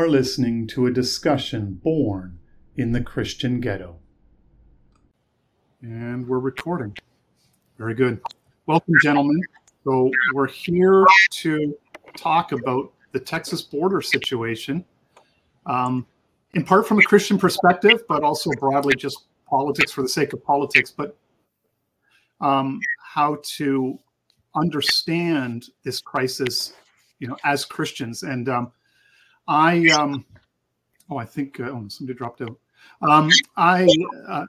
Are listening to a discussion born in the Christian ghetto. And we're recording. Very good. Welcome, gentlemen. So, we're here to talk about the Texas border situation, um, in part from a Christian perspective, but also broadly just politics for the sake of politics, but um, how to understand this crisis, you know, as Christians. And um, I, um, oh, I think uh, oh, somebody dropped out. Um, I, uh,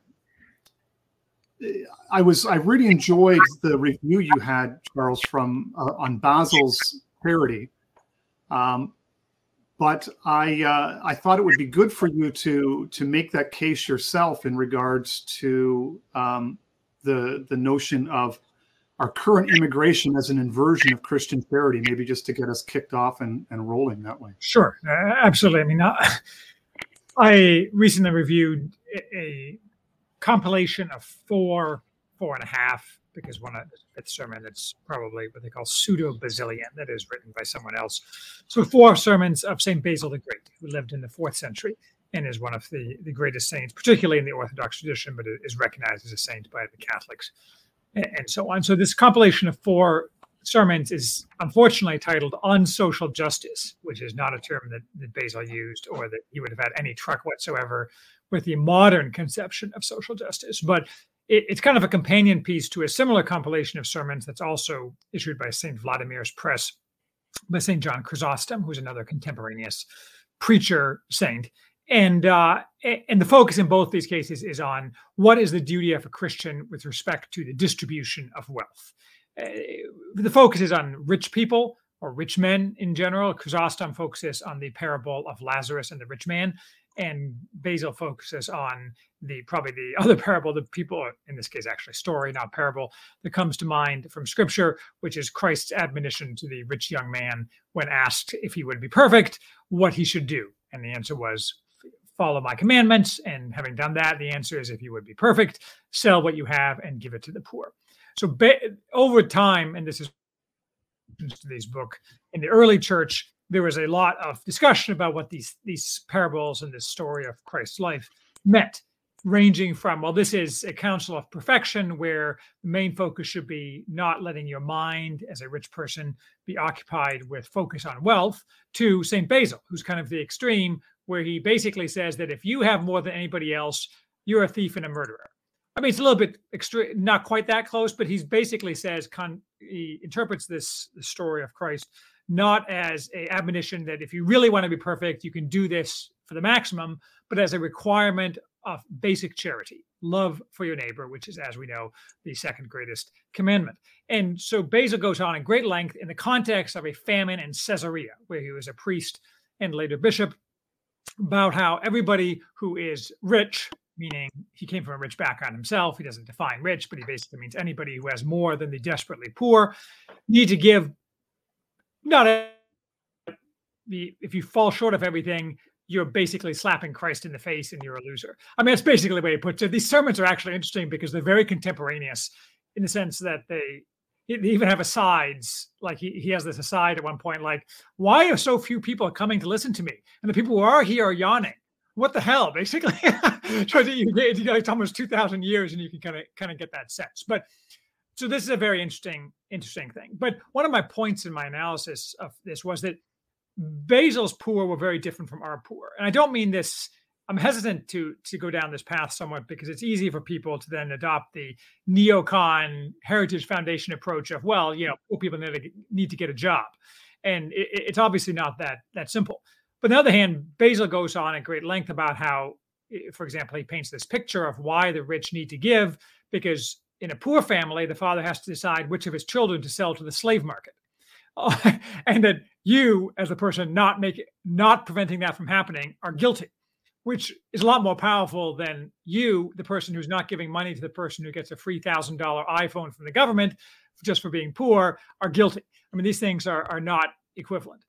I was, I really enjoyed the review you had, Charles, from uh, on Basil's parody. Um, but I, uh, I thought it would be good for you to to make that case yourself in regards to um, the the notion of our current immigration as an inversion of Christian charity, maybe just to get us kicked off and, and rolling that way. Sure, uh, absolutely. I mean, I, I recently reviewed a, compilation of four, four and a half, because one of the fifth sermon that's probably what they call pseudo Basilian, that is written by someone else. So four sermons of Saint Basil the Great, who lived in the fourth century and is one of the, the greatest saints, particularly in the Orthodox tradition, but is recognized as a saint by the Catholics and so on. So this compilation of four sermons is unfortunately titled On Social Justice, which is not a term that, that Basil used or that he would have had any truck whatsoever with the modern conception of social justice. But it, it's kind of a companion piece to a similar compilation of sermons that's also issued by St. Vladimir's Press by St. John Chrysostom, who's another contemporaneous preacher saint and uh, and the focus in both these cases is on what is the duty of a Christian with respect to the distribution of wealth. Uh, the focus is on rich people or rich men in general. Chrysostom focuses on the parable of Lazarus and the rich man, and Basil focuses on the probably the other parable the people in this case actually story not parable that comes to mind from scripture which is christ's admonition to the rich young man when asked if he would be perfect what he should do and the answer was follow my commandments. And having done that, the answer is if you would be perfect, sell what you have and give it to the poor. So be- over time, and this is today's book, in the early church, there was a lot of discussion about what these these parables and this story of Christ's life meant, ranging from well, this is a counsel of perfection where the main focus should be not letting your mind as a rich person be occupied with focus on wealth, to Saint Basil, who's kind of the extreme where he basically says that if you have more than anybody else, you're a thief and a murderer. I mean, it's a little bit extra, not quite that close, but he's basically says con, he interprets this story of Christ not as a admonition that if you really want to be perfect, you can do this for the maximum, but as a requirement of basic charity, love for your neighbor, which is, as we know, the second greatest commandment. And so Basil goes on in great length in the context of a famine in Caesarea, where he was a priest and later bishop, about how everybody who is rich, meaning he came from a rich background himself, he doesn't define rich, but he basically means anybody who has more than the desperately poor, need to give not a, if you fall short of everything, you're basically slapping Christ in the face and you're a loser. I mean, that's basically the way he puts it. These sermons are actually interesting because they're very contemporaneous in the sense that they they even have asides. Like he, he has this aside at one point, like, why are so few people coming to listen to me? And the people who are here are yawning. What the hell? Basically, to you, it's almost two thousand years, and you can kind of kind of get that sense. But so this is a very interesting interesting thing. But one of my points in my analysis of this was that Basil's poor were very different from our poor, and I don't mean this I'm hesitant to to go down this path somewhat because it's easy for people to then adopt the neocon heritage foundation approach of well, you know, poor people need to, need to get a job, and it, it's obviously not that that simple. But on the other hand, Basil goes on at great length about how, for example, he paints this picture of why the rich need to give because in a poor family, the father has to decide which of his children to sell to the slave market. and that you, as a person not making, not preventing that from happening, are guilty which is a lot more powerful than you, the person who's not giving money to the person who gets a free thousand dollar iPhone from the government just for being poor, are guilty. I mean, these things are are not equivalent.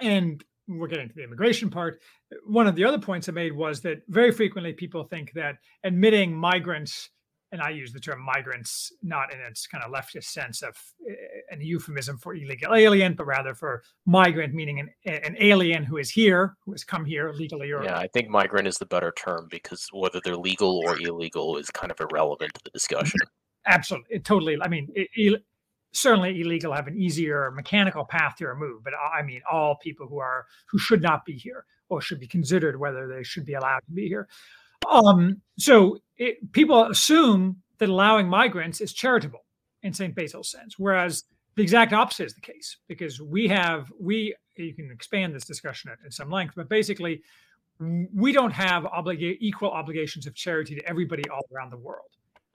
And we're getting to the immigration part. One of the other points I made was that very frequently people think that admitting migrants and I use the term migrants not in its kind of leftist sense of uh, an euphemism for illegal alien, but rather for migrant, meaning an, an alien who is here, who has come here legally or. Yeah, I think migrant is the better term because whether they're legal or illegal is kind of irrelevant to the discussion. Absolutely, totally. I mean, it, certainly illegal have an easier mechanical path to remove, but I mean, all people who are who should not be here or should be considered whether they should be allowed to be here. Um, so it, people assume that allowing migrants is charitable in St. Basil's sense, whereas the exact opposite is the case because we have we you can expand this discussion at, at some length, but basically we don't have obliga- equal obligations of charity to everybody all around the world.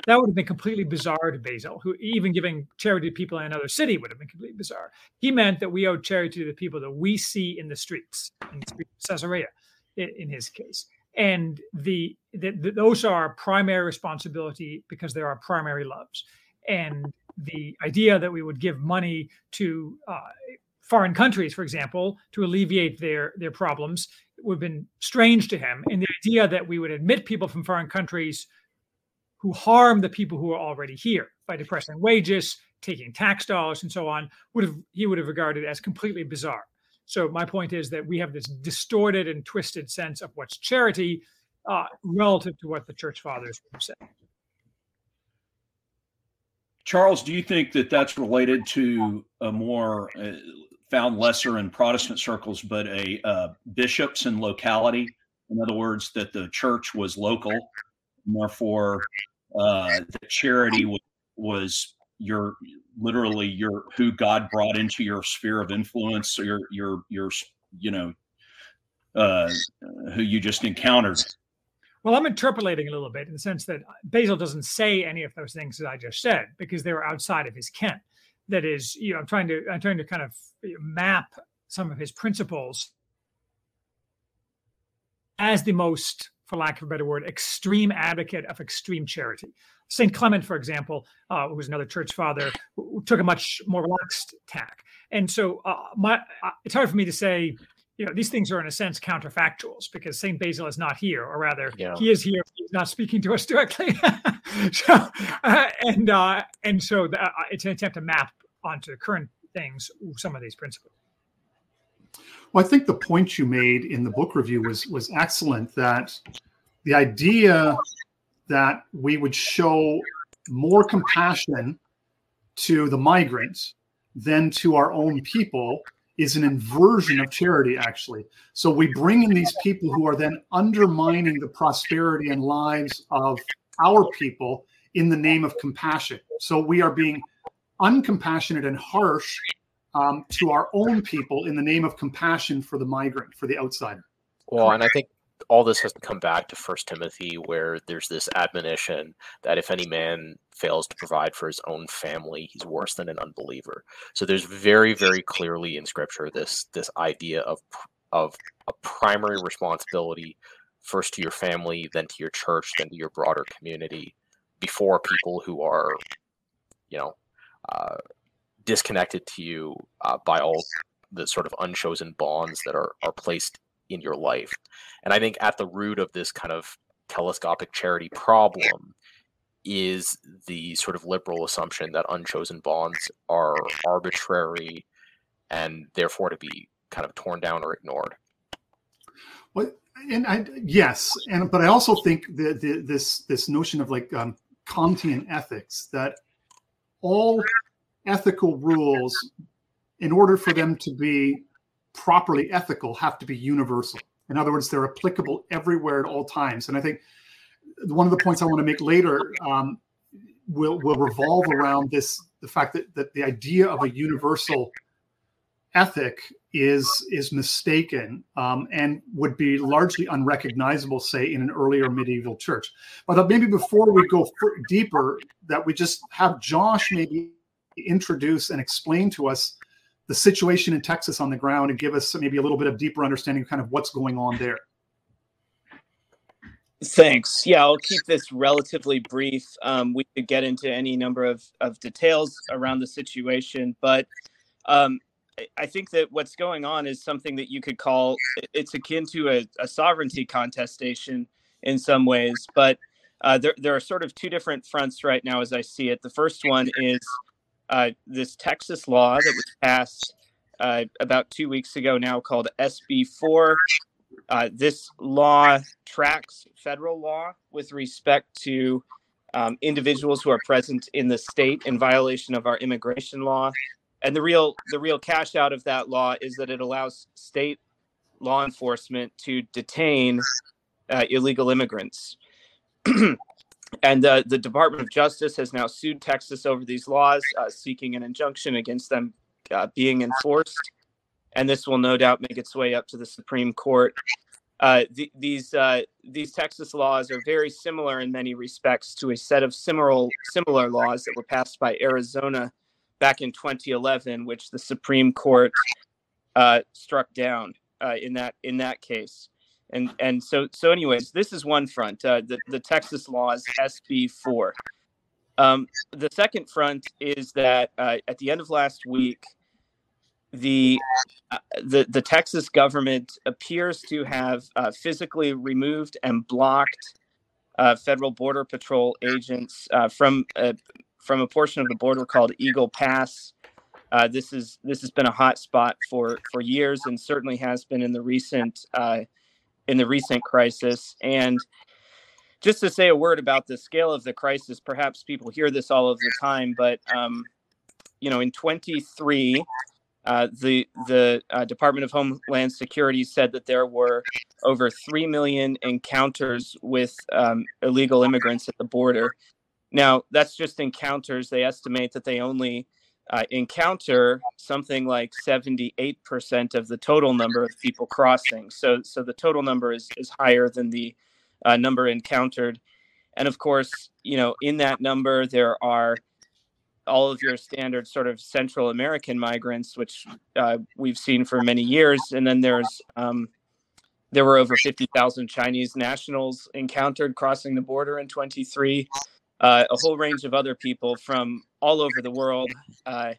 That would have been completely bizarre to Basil, who even giving charity to people in another city would have been completely bizarre. He meant that we owe charity to the people that we see in the streets, in the streets of Caesarea, in, in his case and the, the, the, those are our primary responsibility because they're our primary loves. And the idea that we would give money to uh, foreign countries for example to alleviate their their problems would have been strange to him. And the idea that we would admit people from foreign countries who harm the people who are already here by depressing wages taking tax dollars and so on would have he would have regarded as completely bizarre so my point is that we have this distorted and twisted sense of what's charity uh, relative to what the church fathers would say. Charles, do you think that that's related to a more uh, found lesser in Protestant circles, but a uh, bishops and locality? In other words, that the church was local, and therefore uh, the charity was, was your literally your who God brought into your sphere of influence, or your your your you know uh, who you just encountered. Well, I'm interpolating a little bit in the sense that Basil doesn't say any of those things that I just said because they were outside of his ken. That is, you know, I'm trying to I'm trying to kind of map some of his principles as the most, for lack of a better word, extreme advocate of extreme charity. St. Clement, for example, uh, who was another church father, took a much more relaxed tack. And so uh, my, uh, it's hard for me to say, you know, these things are in a sense counterfactuals because St. Basil is not here, or rather, yeah. he is here. He's not speaking to us directly. so, uh, and uh, and so the, uh, it's an attempt to map onto current things some of these principles. Well, I think the point you made in the book review was was excellent. That the idea that we would show more compassion to the migrants than to our own people is an inversion of charity, actually. So we bring in these people who are then undermining the prosperity and lives of our people in the name of compassion. So we are being uncompassionate and harsh um, to our own people in the name of compassion for the migrant, for the outsider. Well, and I think all this has to come back to First Timothy, where there's this admonition that if any man fails to provide for his own family, he's worse than an unbeliever. So there's very, very clearly in Scripture this this idea of of a primary responsibility first to your family, then to your church, then to your broader community, before people who are, you know, uh, disconnected to you uh, by all the sort of unchosen bonds that are are placed in your life. And I think at the root of this kind of telescopic charity problem is the sort of liberal assumption that unchosen bonds are arbitrary and therefore to be kind of torn down or ignored. Well, and I yes, and but I also think that this this notion of like um, Kantian ethics that all ethical rules, in order for them to be properly ethical have to be universal. In other words, they're applicable everywhere at all times. And I think one of the points I want to make later um, will will revolve around this: the fact that that the idea of a universal ethic is is mistaken um, and would be largely unrecognizable, say, in an earlier medieval church. But maybe before we go deeper, that we just have Josh maybe introduce and explain to us the situation in Texas on the ground and give us maybe a little bit of deeper understanding of kind of what's going on there. Thanks. Yeah, I'll keep this relatively brief. Um, we could get into any number of, of details around the situation, but um, I think that what's going on is something that you could call it's akin to a, a sovereignty contestation in some ways. But uh, there, there are sort of two different fronts right now as I see it. The first one is uh, this Texas law that was passed uh, about two weeks ago now called SB 4. Uh, this law tracks federal law with respect to um, individuals who are present in the state in violation of our immigration law. And the real the real cash out of that law is that it allows state law enforcement to detain uh, illegal immigrants. and uh, the Department of Justice has now sued Texas over these laws, uh, seeking an injunction against them uh, being enforced. And this will no doubt make its way up to the Supreme Court. Uh, th- these uh, these Texas laws are very similar in many respects to a set of similar similar laws that were passed by Arizona back in 2011, which the Supreme Court uh, struck down in that in that case and and so so anyways this is one front uh, the, the texas laws sb 4 um, the second front is that uh, at the end of last week the uh, the the texas government appears to have uh, physically removed and blocked uh, federal border patrol agents uh, from from a portion of the border called eagle pass. This is this has been a hot spot for for years and certainly has been in the recent in the recent crisis. And just to say a word about the scale of the crisis, perhaps people hear this all of the time, but um, you know, in 23, uh, the the uh, Department of Homeland Security said that there were over three million encounters with um, illegal immigrants at the border. Now, that's just encounters. They estimate that they only uh, encounter something like 78% of the total number of people crossing. So, so the total number is, is higher than the uh, number encountered. And of course, you know, in that number, there are all of your standard sort of Central American migrants, which uh, we've seen for many years. And then there's, um, there were over 50,000 Chinese nationals encountered crossing the border in 23 uh, a whole range of other people from all over the world. Uh,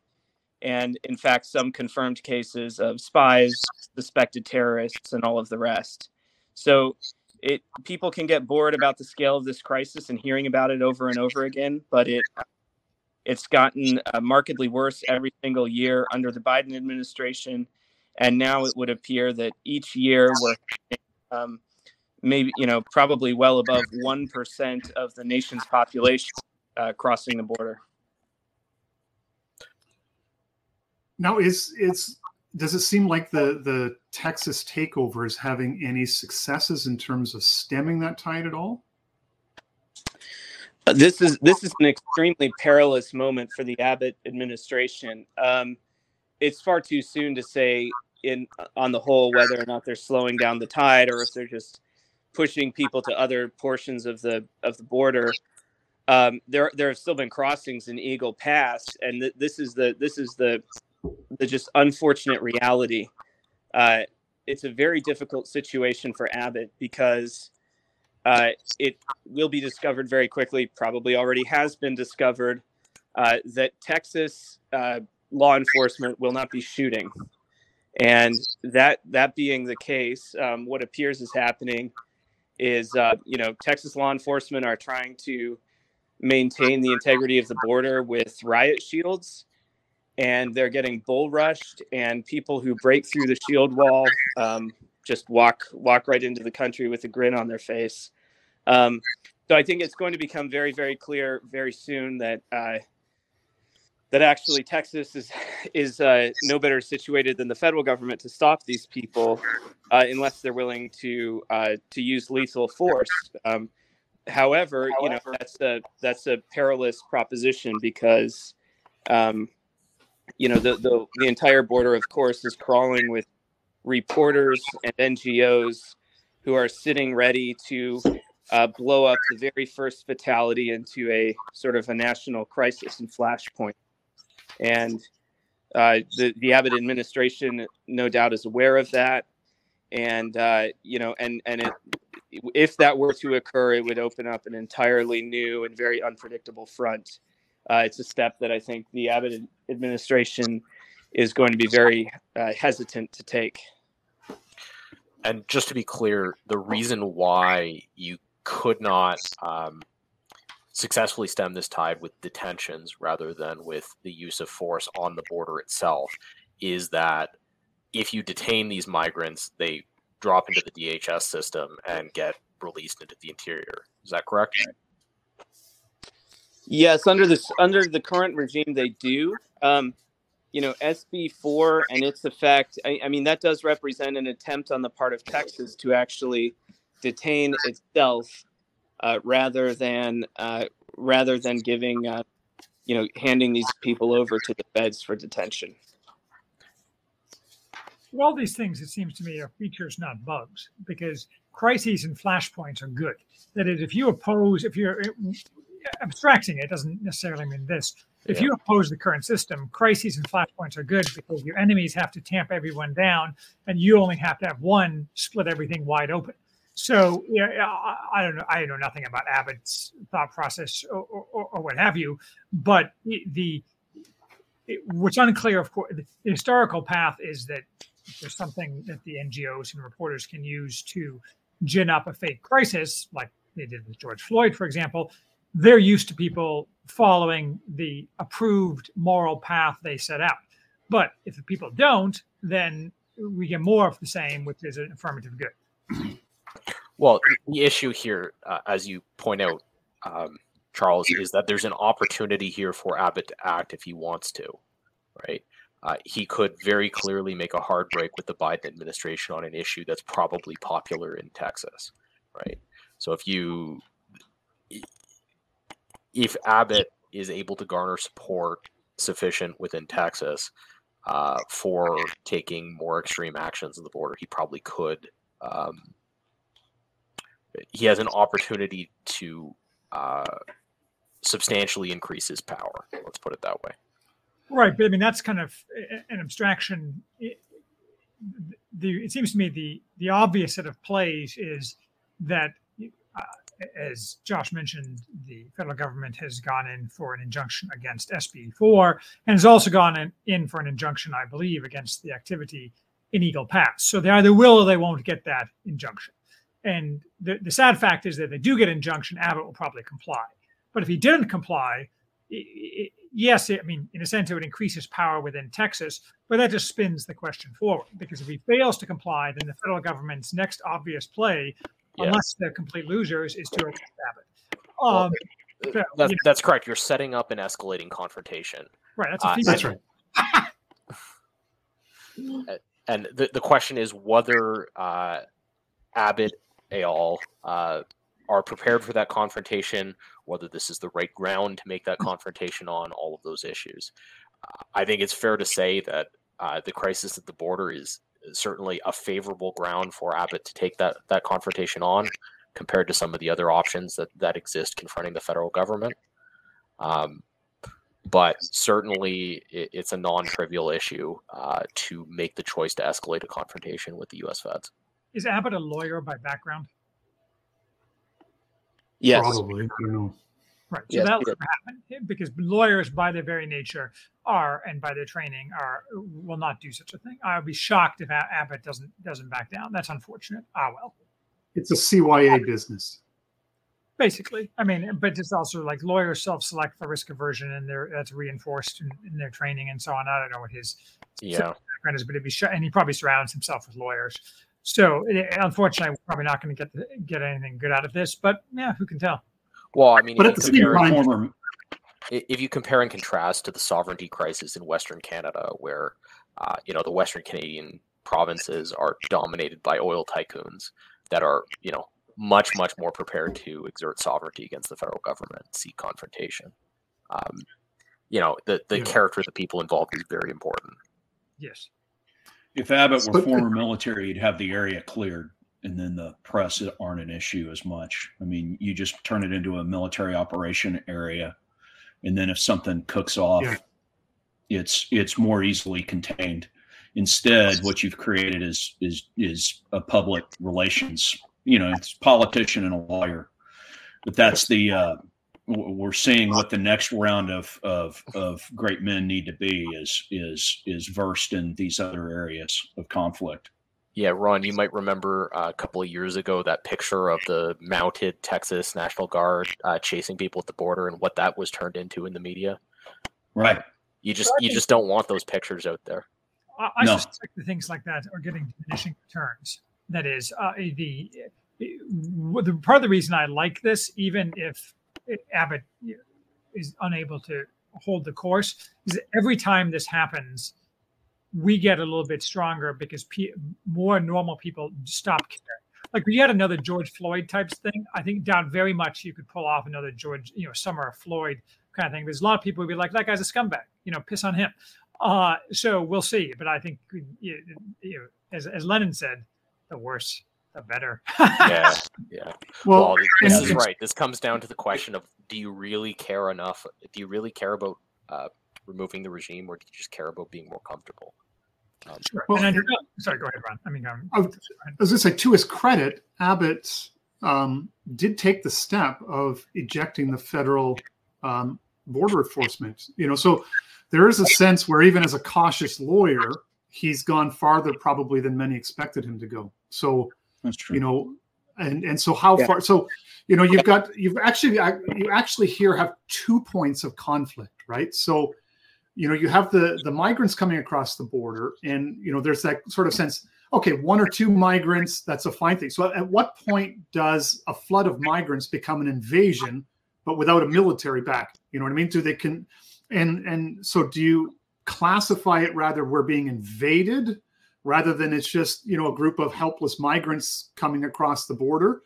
and in fact, some confirmed cases of spies, suspected terrorists, and all of the rest. So it people can get bored about the scale of this crisis and hearing about it over and over again, but it it's gotten uh, markedly worse every single year under the Biden administration, and now it would appear that each year we're um, maybe you know probably well above one percent of the nation's population uh, crossing the border. Now, is is does it seem like the the Texas takeover is having any successes in terms of stemming that tide at all? Uh, this is this is an extremely perilous moment for the Abbott administration. Um, it's far too soon to say in on the whole whether or not they're slowing down the tide or if they're just pushing people to other portions of the of the border. Um, there there have still been crossings in Eagle Pass, and th- this is the this is the the just unfortunate reality. Uh, it's a very difficult situation for Abbott because uh, it will be discovered very quickly. Probably already has been discovered uh, that Texas uh, law enforcement will not be shooting, and that that being the case, um, what appears is happening is uh, you know Texas law enforcement are trying to maintain the integrity of the border with riot shields, and they're getting bull rushed, and people who break through the shield wall um, just walk walk right into the country with a grin on their face. Um, so I think it's going to become very very clear very soon that. Uh, that actually Texas is is uh, no better situated than the federal government to stop these people, uh, unless they're willing to uh, to use lethal force. Um, however, you know that's a that's a perilous proposition because, um, you know, the, the the entire border, of course, is crawling with reporters and NGOs who are sitting ready to uh, blow up the very first fatality into a sort of a national crisis and flashpoint. And uh, the, the Abbott administration, no doubt, is aware of that. And, uh, you know, and, and it, if that were to occur, it would open up an entirely new and very unpredictable front. Uh, it's a step that I think the Abbott administration is going to be very uh, hesitant to take. And just to be clear, the reason why you could not um, successfully stem this tide with detentions rather than with the use of force on the border itself is that if you detain these migrants, they drop into the DHS system and get released into the interior. Is that correct? Yes, under this under the current regime, they do. Um, you know, SB four and its effect. I, I, mean, that does represent an attempt on the part of Texas to actually detain itself, rather than uh, rather than giving, uh, you know, handing these people over to the feds for detention. Well, all these things, it seems to me, are features, not bugs, because crises and flashpoints are good. That is, if you oppose, if you're abstracting it, doesn't necessarily mean this. If yeah. you oppose the current system, crises and flashpoints are good because your enemies have to tamp everyone down, and you only have to have one split everything wide open. So yeah, I, I don't know. I know nothing about Abbott's thought process or, or, or what have you, but the what's unclear, of course, the historical path is that there's something that the NGOs and reporters can use to gin up a fake crisis, like they did with George Floyd, for example, they're used to people following the approved moral path they set out. But if the people don't, then we get more of the same, which is an affirmative good. Well, the issue here, uh, as you point out, um, Charles, is that there's an opportunity here for Abbott to act if he wants to, right? Uh, he could very clearly make a hard break with the Biden administration on an issue that's probably popular in Texas, right? So if you if Abbott is able to garner support sufficient within Texas uh, for taking more extreme actions on the border, he probably could. Um, he has an opportunity to uh, substantially increase his power. Let's put it that way. Right, but I mean that's kind of an abstraction. It, the it seems to me the the obvious set of plays is that uh, as Josh mentioned, the federal government has gone in for an injunction against SB4 and has also gone in, in for an injunction, I believe, against the activity in Eagle Pass. So they either will or they won't get that injunction. And the, the sad fact is that they do get injunction, Abbott will probably comply. But if he didn't comply, it, it, yes, it, I mean, in a sense, it would increase his power within Texas, but that just spins the question forward. Because if he fails to comply, then the federal government's next obvious play yeah. unless they're complete losers, is to arrest Abbott. Um, well, that's, that's correct. You're setting up an escalating confrontation. Right. That's, uh, that's right. and the, the question is whether uh, Abbott et al. Uh, are prepared for that confrontation, whether this is the right ground to make that confrontation on, all of those issues. Uh, I think it's fair to say that uh, the crisis at the border is certainly a favorable ground for Abbott to take that that confrontation on, compared to some of the other options that that exist confronting the federal government. Um, but certainly, it, it's a non-trivial issue uh, to make the choice to escalate a confrontation with the U.S. Feds. Is Abbott a lawyer by background? Yes, probably. I don't know. Right. So yes, that will happen because lawyers, by their very nature, are and by their training are will not do such a thing. I would be shocked if Abbott doesn't doesn't back down. That's unfortunate. Ah well. It's a CYA business. Basically, I mean, but it's also like lawyers self-select for risk aversion, and they're that's reinforced in, in, their training and so on. I don't know what his yeah background is, but it'd be sh- and he probably surrounds himself with lawyers. So, unfortunately, we're probably not going to get get anything good out of this. But yeah, who can tell? Well, I mean, but at the same time, if you compare and contrast to the sovereignty crisis in Western Canada, where uh, you know the Western Canadian provinces are dominated by oil tycoons that are you know much much more prepared to exert sovereignty against the federal government, seek confrontation. Um, you know the the yeah. character of the people involved is very important. Yes. If Abbott were former military, he'd have the area cleared and then the press aren't an issue as much. I mean, you just turn it into a military operation area, and then if something cooks off, yeah. it's it's more easily contained. Instead, what you've created is is is a public relations. You know, it's politician and a lawyer, but that's the uh, we're seeing what the next round of, of of great men need to be is is is versed in these other areas of conflict. Yeah, Ron, you might remember uh, a couple of years ago that picture of the mounted Texas National Guard uh, chasing people at the border and what that was turned into in the media. Right. You just you just don't want those pictures out there. I, I No. suspect that things like that are getting diminishing returns. That is, uh, the, the part of the reason I like this, even if Abbott is unable to hold the course, is every time this happens, we get a little bit stronger because more normal people stop caring. Like we had another George Floyd types thing. I think down very much you could pull off another George, you know, Summer Floyd kind of thing. There's a lot of people who'd be like, that guy's a scumbag, you know, piss on him. Uh, so we'll see. But I think, you know, as, as Lenin said, the worse, the better. Yeah, yeah. Well, Well, this and- is right. This comes down to the question of: Do you really care enough? Do you really care about uh, removing the regime, or do you just care about being more comfortable? Um, Sure. Well, and I, sorry, go ahead, Ron. I mean, um, I was, I was going to say, to his credit, Abbott um, did take the step of ejecting the federal um, border enforcement. You know, so there is a sense where even as a cautious lawyer, he's gone farther probably than many expected him to go. So That's true. you know, and and so how Yeah. far? So you know, you've got you've actually you actually here have two points of conflict, right? So you know, you have the the migrants coming across the border, and you know, there's that sort of sense. Okay, one or two migrants, that's a fine thing. So, at what point does a flood of migrants become an invasion, but without a military back? You know what I mean? Do they can, and and so do you classify it rather we're being invaded, rather than it's just you know a group of helpless migrants coming across the border?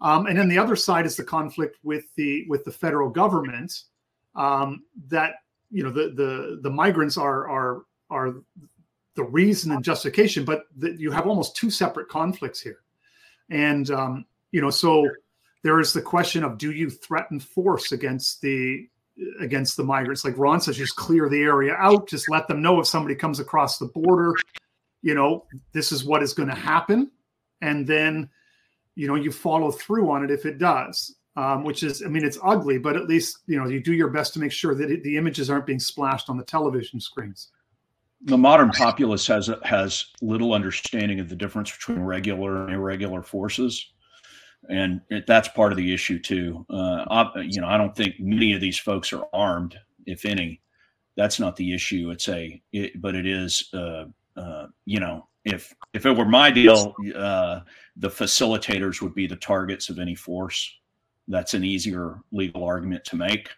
Um, and then the other side is the conflict with the with the federal government um, that you know the the the migrants are are are the reason and justification, but that you have almost two separate conflicts here, and um, you know so there is the question of do you threaten force against the against the migrants? Like ron says just clear the area out just let them know if somebody comes across the border you know this is what is going to happen. And then you know you follow through on it if it does um, which is i mean it's ugly but at least you know you do your best to make sure that it, the images aren't being splashed on the television screens. The modern populace has has little understanding of the difference between regular and irregular forces. And it, that's part of the issue too. Uh, I, you know i don't think many of these folks are armed if any. That's not the issue. It's a it, but it is uh, uh, you know if if it were my deal uh, the facilitators would be the targets of any force that's an easier legal argument to make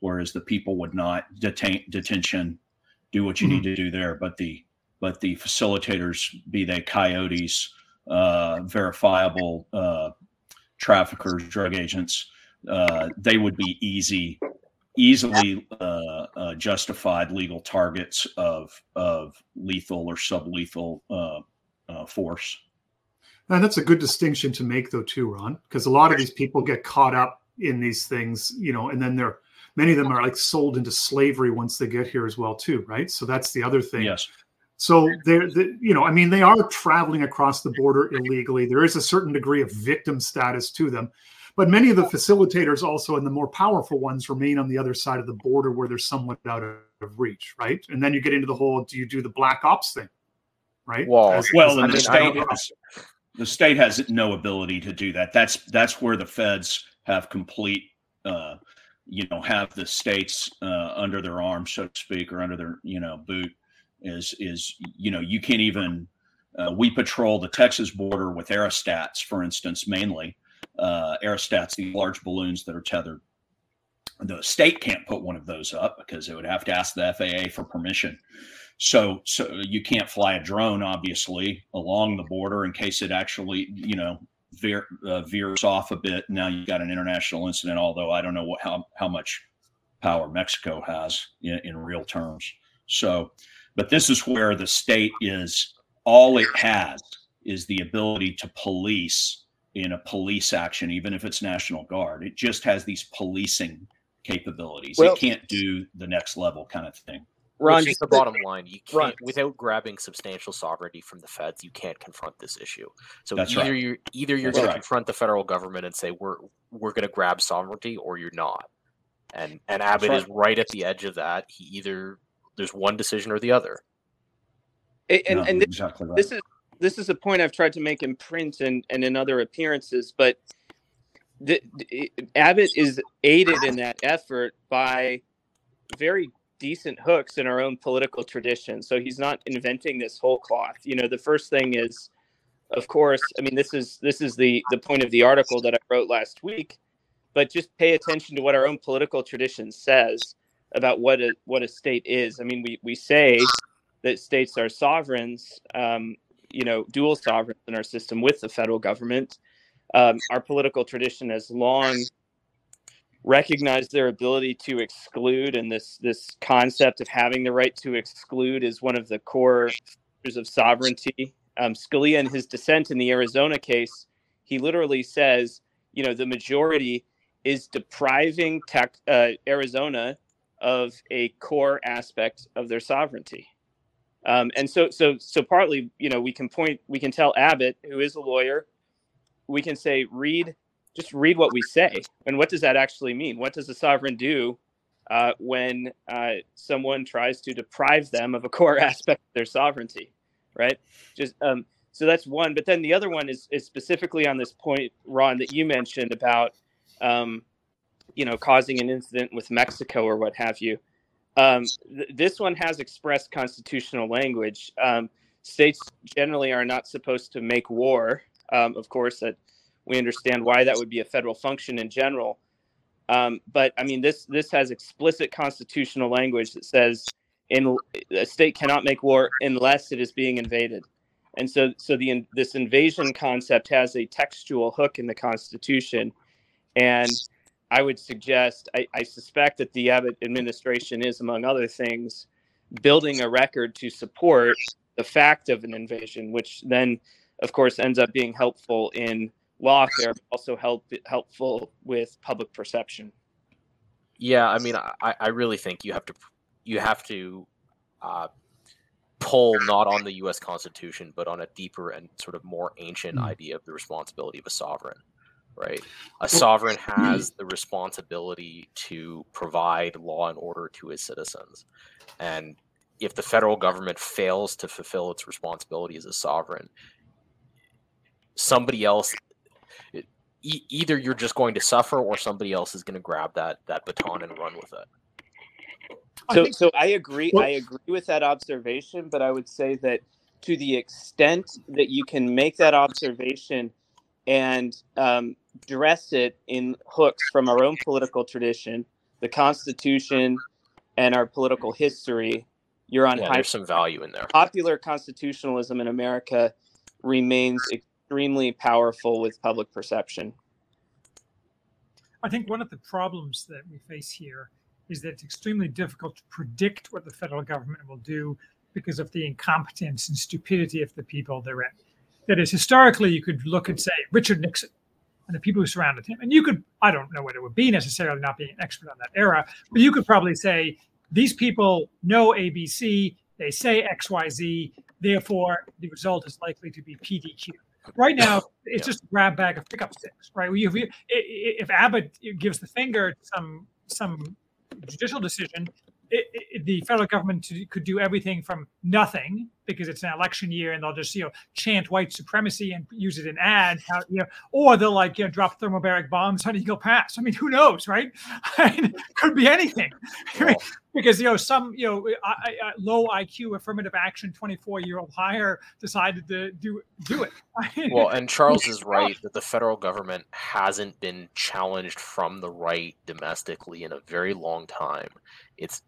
whereas the people would not detain detention do what you need to do there. But the but the facilitators, be they coyotes, uh, verifiable uh, traffickers, drug agents, uh, they would be easy, easily uh, uh, justified legal targets of of lethal or sublethal uh, uh, force. And that's a good distinction to make, though, too, Ron, because a lot of these people get caught up in these things, you know, and then they're many of them are like sold into slavery once they get here as well, too, right? So that's the other thing. Yes. So they're, the, you know, I mean, they are traveling across the border illegally. There is a certain degree of victim status to them, but many of the facilitators also, and the more powerful ones, remain on the other side of the border where they're somewhat out of reach, right? And then you get into the whole: do you do the black ops thing, right? Well, As- Well, as- and the mean, state has, the state has no ability to do that. That's that's where the feds have complete, uh, you know, have the states uh, under their arm, so to speak, or under their you know boot. Is is you know you can't even. Uh, we patrol the Texas border with aerostats, for instance, mainly uh, aerostats, the large balloons that are tethered. The state can't put one of those up because it would have to ask the FAA for permission. So, so you can't fly a drone, obviously, along the border in case it actually, you know, veer, uh, veers off a bit. Now you've got an international incident. Although I don't know what, how how much power Mexico has in, in real terms. So, but this is where the state is all it has is the ability to police in a police action, even if it's National Guard. It just has these policing capabilities. Well- it can't do the next level kind of thing. Ron, Which is the bottom line. You can't, Ron. without grabbing substantial sovereignty from the feds, you can't confront this issue. So That's either right. you're either you're going right. to confront the federal government and say we're we're going to grab sovereignty, or you're not. And and Abbott right. is right at the edge of that. He either there's one decision or the other. and, and, No, and this, exactly right. this is this is a point I've tried to make in print and, and in other appearances, but the, the, Abbott is aided in that effort by very decent hooks in our own political tradition. So he's not inventing this whole cloth. You know, the first thing is, of course, I mean, this is this is the the point of the article that I wrote last week. But just pay attention to what our own political tradition says about what a what a state is. I mean, we we say that states are sovereigns, um, you know, dual sovereigns in our system with the federal government. Um, our political tradition has long recognized their ability to exclude, and this this concept of having the right to exclude is one of the core features of sovereignty. Um, Scalia, in his dissent in the Arizona case, he literally says, you know, the majority is depriving tech, uh, Arizona of a core aspect of their sovereignty. Um, and so, so, so partly, you know, we can point, we can tell Abbott, who is a lawyer, we can say, read, just read what we say. And what does that actually mean? What does a sovereign do uh, when uh, someone tries to deprive them of a core aspect of their sovereignty, right? Just um, so that's one. But then the other one is is specifically on this point, Ron, that you mentioned about um, you know, causing an incident with Mexico or what have you. Um, th- this one has expressed constitutional language. Um, states generally are not supposed to make war. Um, of course, that we understand why that would be a federal function in general. Um, but I mean, this this has explicit constitutional language that says in a state cannot make war unless it is being invaded. And so, so the this invasion concept has a textual hook in the Constitution, and I would suggest, I, I, suspect that the Abbott administration is, among other things, building a record to support the fact of an invasion, which then, of course, ends up being helpful in lawfare, but also help helpful with public perception. Yeah, I mean, I, I really think you have to you have to uh, pull not on the U.S. Constitution, but on a deeper and sort of more ancient mm-hmm. idea of the responsibility of a sovereign right? A sovereign has the responsibility to provide law and order to his citizens. And if the federal government fails to fulfill its responsibility as a sovereign, somebody else e- either you're just going to suffer or somebody else is going to grab that that baton and run with it. So I so I agree well, I agree with that observation, but I would say that to the extent that you can make that observation and um, dress it in hooks from our own political tradition, the Constitution, and our political history, you're on yeah, high. There's some value in there. Popular constitutionalism in America remains extremely powerful with public perception. I think one of the problems that we face here is that it's extremely difficult to predict what the federal government will do because of the incompetence and stupidity of the people they're in. That is, historically, you could look and say Richard Nixon and the people who surrounded him. And you could, I don't know what it would be necessarily, not being an expert on that era, but you could probably say these people know ABC, they say XYZ, therefore the result is likely to be PDQ. Right now, it's yeah. just a grab bag of pickup sticks, right? If, if Abbott gives the finger to some some judicial decision, it, it, the federal government could do everything from nothing because it's an election year and they'll just you know chant white supremacy and use it in ads how, you know or they'll like you know drop thermobaric bombs on eagle pass i mean who knows right? I mean, could be anything because you know some you know I, I, low iq affirmative action 24 year old hire decided to do do it. Well and charles is right that the federal government hasn't been challenged from the right domestically in a very long time. It's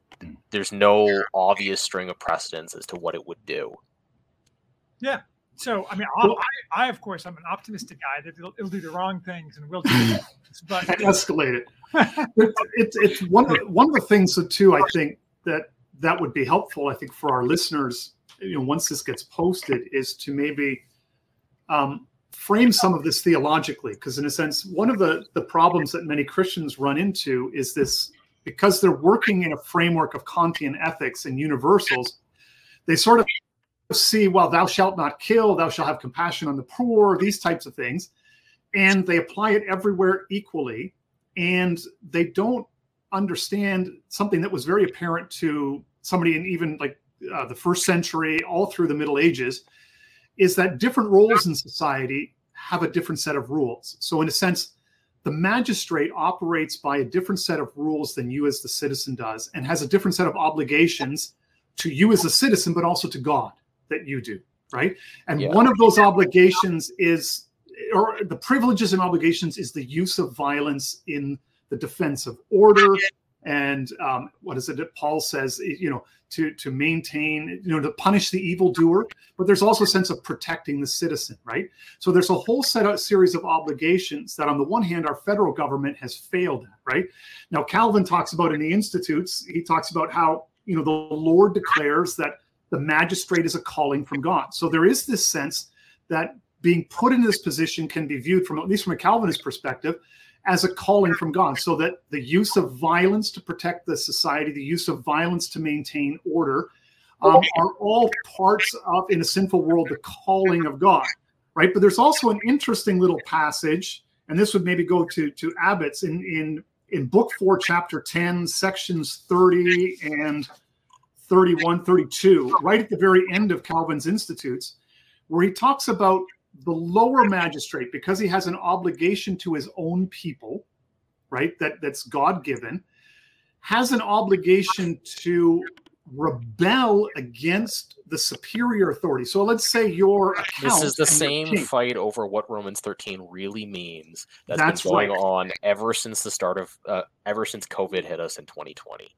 there's no obvious string of precedents as to what it would do. Yeah. So I mean, I, I of course I'm an optimistic guy that it'll, it'll do the wrong things and will do things, but escalate it. it's it's one of, one of the things that too I think that that would be helpful. I think for our listeners, you know, once this gets posted, is to maybe um, frame some of this theologically, because in a sense, one of the the problems that many Christians run into is this because they're working in a framework of Kantian ethics and universals, they sort of see, well, thou shalt not kill, thou shalt have compassion on the poor, these types of things. And they apply it everywhere equally. And they don't understand something that was very apparent to somebody in even like uh, the first century, all through the Middle Ages, is that different roles in society have a different set of rules. So, in a sense, the magistrate operates by a different set of rules than you as the citizen does and has a different set of obligations to you as a citizen, but also to God that you do, right? And yeah. one of those obligations is, or the privileges and obligations is the use of violence in the defense of order and um, what is it that Paul says, you know, to to maintain, you know, to punish the evildoer, but there's also a sense of protecting the citizen, right? So there's a whole set of series of obligations that, on the one hand, our federal government has failed at, right? Now, Calvin talks about in the institutes, he talks about how you know the Lord declares that the magistrate is a calling from God. So there is this sense that being put in this position can be viewed from at least from a Calvinist perspective as a calling from God, so that the use of violence to protect the society, the use of violence to maintain order, um, are all parts of, in a sinful world, the calling of God, right? But there's also an interesting little passage, and this would maybe go to to Abbott's in in in Book Four, Chapter Ten, sections thirty and 31, 32, right at the very end of Calvin's Institutes, where he talks about the lower magistrate, because he has an obligation to his own people, right? That that's God given, has an obligation to rebel against the superior authority. So let's say your This is the same fight over what Romans 13 really means that's, that's been going right. on ever since the start of uh, ever since COVID hit us in 2020.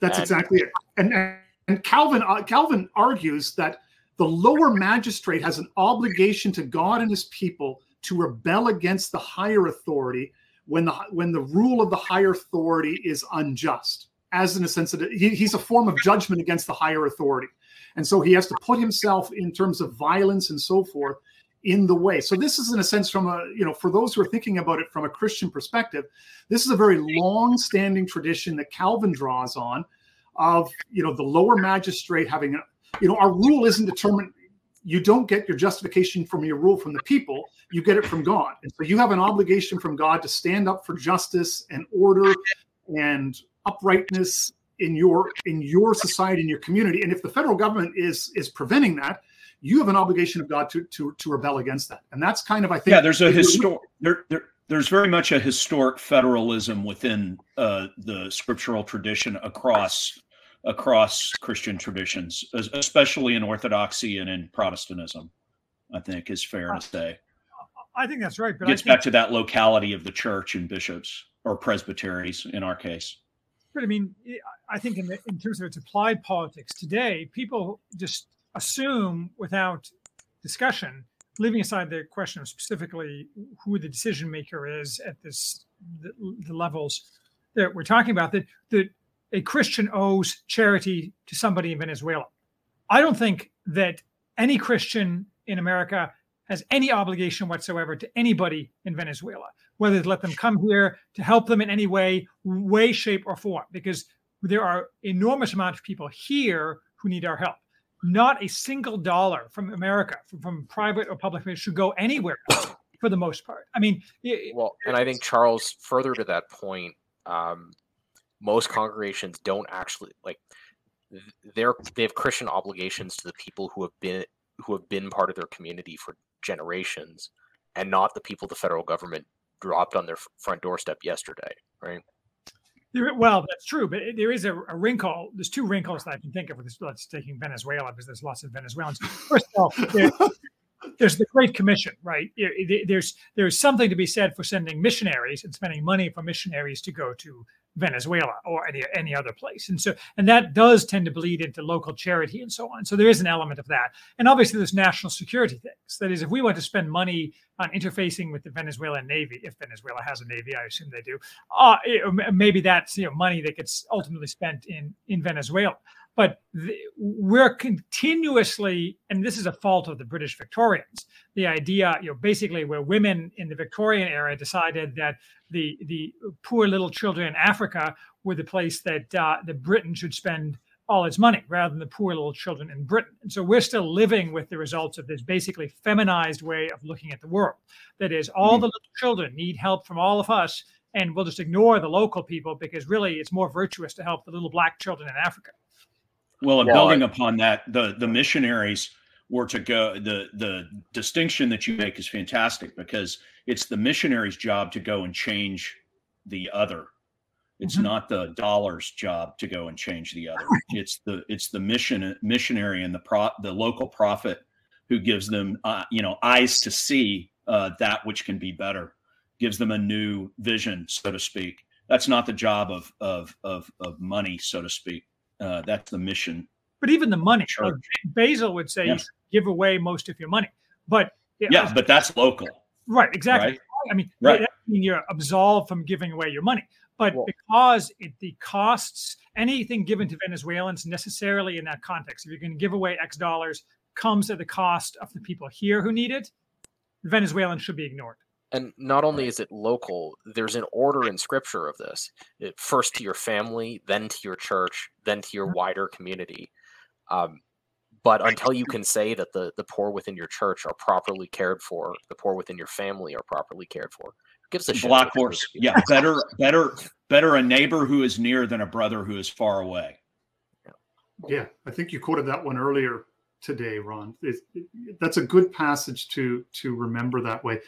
That's and, exactly it. And and Calvin uh, Calvin argues that the lower magistrate has an obligation to God and his people to rebel against the higher authority when the when the rule of the higher authority is unjust. As in a sense that he, he's a form of judgment against the higher authority. And so he has to put himself in terms of violence and so forth in the way. So this is in a sense from a you know for those who are thinking about it from a christian perspective this is a very long standing tradition that calvin draws on of you know the lower magistrate having you know, our rule isn't determined. You don't get your justification from your rule from the people. You get it from God. And so you have an obligation from God to stand up for justice and order and uprightness in your in your society in your community and if the federal government is is preventing that you have an obligation of god to to to rebel against that and that's kind of i think yeah there's a historic there, there there's very much a historic federalism within uh, the scriptural tradition across across Christian traditions, especially in Orthodoxy and in Protestantism. I think is fair to say. I think that's right. But gets back to that locality of the church and bishops or presbyteries in our case. But I mean, I think in, the, in terms of its applied politics today, people just assume without discussion, leaving aside the question of specifically who the decision maker is at this the, the levels that we're talking about, that that a Christian owes charity to somebody in Venezuela. I don't think that any Christian in America has any obligation whatsoever to anybody in Venezuela, whether to let them come here to help them in any way, way, shape, or form, because there are enormous amount of people here who need our help. Not a single dollar from America, from, from private or public, should go anywhere for the most part. I mean, well, and I think Charles, further to that point, um, most congregations don't actually like they're they have Christian obligations to the people who have been who have been part of their community for generations, and not the people the federal government dropped on their front doorstep yesterday, right? well, that's true, but eh, there is a, a, wrinkle. There's two wrinkles that I can think of with this. Let's taking Venezuela because there's lots of Venezuelans. First of all, there, there's the Great Commission, right? There's there's something to be said for sending missionaries and spending money for missionaries to go to Venezuela or any any other place. And so and that does tend to bleed into local charity and so on. So there is an element of that. And obviously there's national security things. That is, if we want to spend money on interfacing with the Venezuelan Navy, if Venezuela has a navy, I assume they do, uh, maybe that's you know money that gets ultimately spent in in Venezuela. But the, we're continuously, and this is a fault of the British Victorians. The idea, you know, basically where women in the Victorian era decided that the the poor little children in Africa were the place that uh, the Britain should spend all its money rather than the poor little children in Britain. And so we're still living with the results of this basically feminized way of looking at the world. That is, all mm-hmm. the little children need help from all of us, and we'll just ignore the local people because really it's more virtuous to help the little black children in Africa. Well, and building upon that, the the missionaries were to go the the distinction that you make is fantastic because it's the missionary's job to go and change the other. It's mm-hmm. not the dollar's job to go and change the other. It's the it's the mission missionary and the pro the local prophet who gives them uh, you know eyes to see uh, that which can be better gives them a new vision so to speak. That's not the job of of of, of money so to speak uh, that's the mission but even the money like basil would say yes. give away most of your money but yeah but that's local right exactly right? i mean right. you're absolved from giving away your money but well, because it, the costs anything given to venezuelans necessarily in that context if you're going to give away x dollars comes at the cost of the people here who need it, Venezuelans should be ignored. And not only is it local, there's an order in scripture of this. It, first to your family, then to your church, then to your mm-hmm. wider community. Um, but until you can say that the, the poor within your church are properly cared for, the poor within your family are properly cared for, gives a black horse. Yeah, better, better, better a neighbor who is near than a brother who is far away. Yeah, I think you quoted that one earlier today, Ron. It, it, that's a good passage to to remember that way.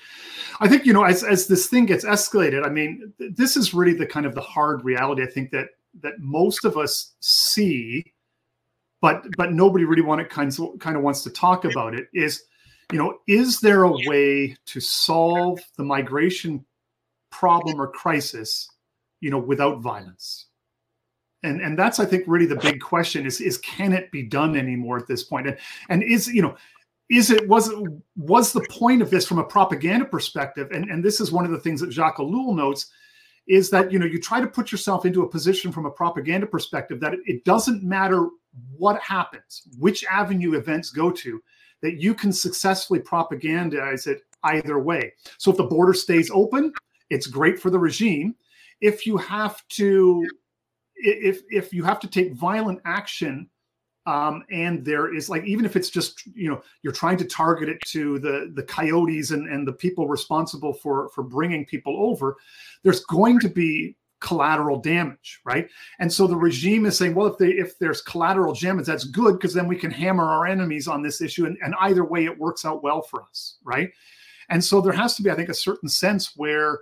I think you know as as this thing gets escalated. I mean, this is really the kind of the hard reality. I think that that most of us see, but but nobody really want it kind of kind of wants to talk about it. Is you know is there a way to solve the migration problem or crisis, you know, without violence? And and that's i think really the big question is is can it be done anymore at this point? And and is you know is it was it was the point of this from a propaganda perspective? And and this is one of the things that jacques ellul notes is that you know you try to put yourself into a position from a propaganda perspective that it, it doesn't matter what happens which avenue events go to that you can successfully propagandize it either way. So if the border stays open it's great for the regime. If you have to if if you have to take violent action um, and there is like even if it's just you know you're trying to target it to the the coyotes and and the people responsible for for bringing people over there's going to be collateral damage right? And so the regime is saying well if they if there's collateral damage that's good because then we can hammer our enemies on this issue and, and either way it works out well for us right? And so there has to be i think a certain sense where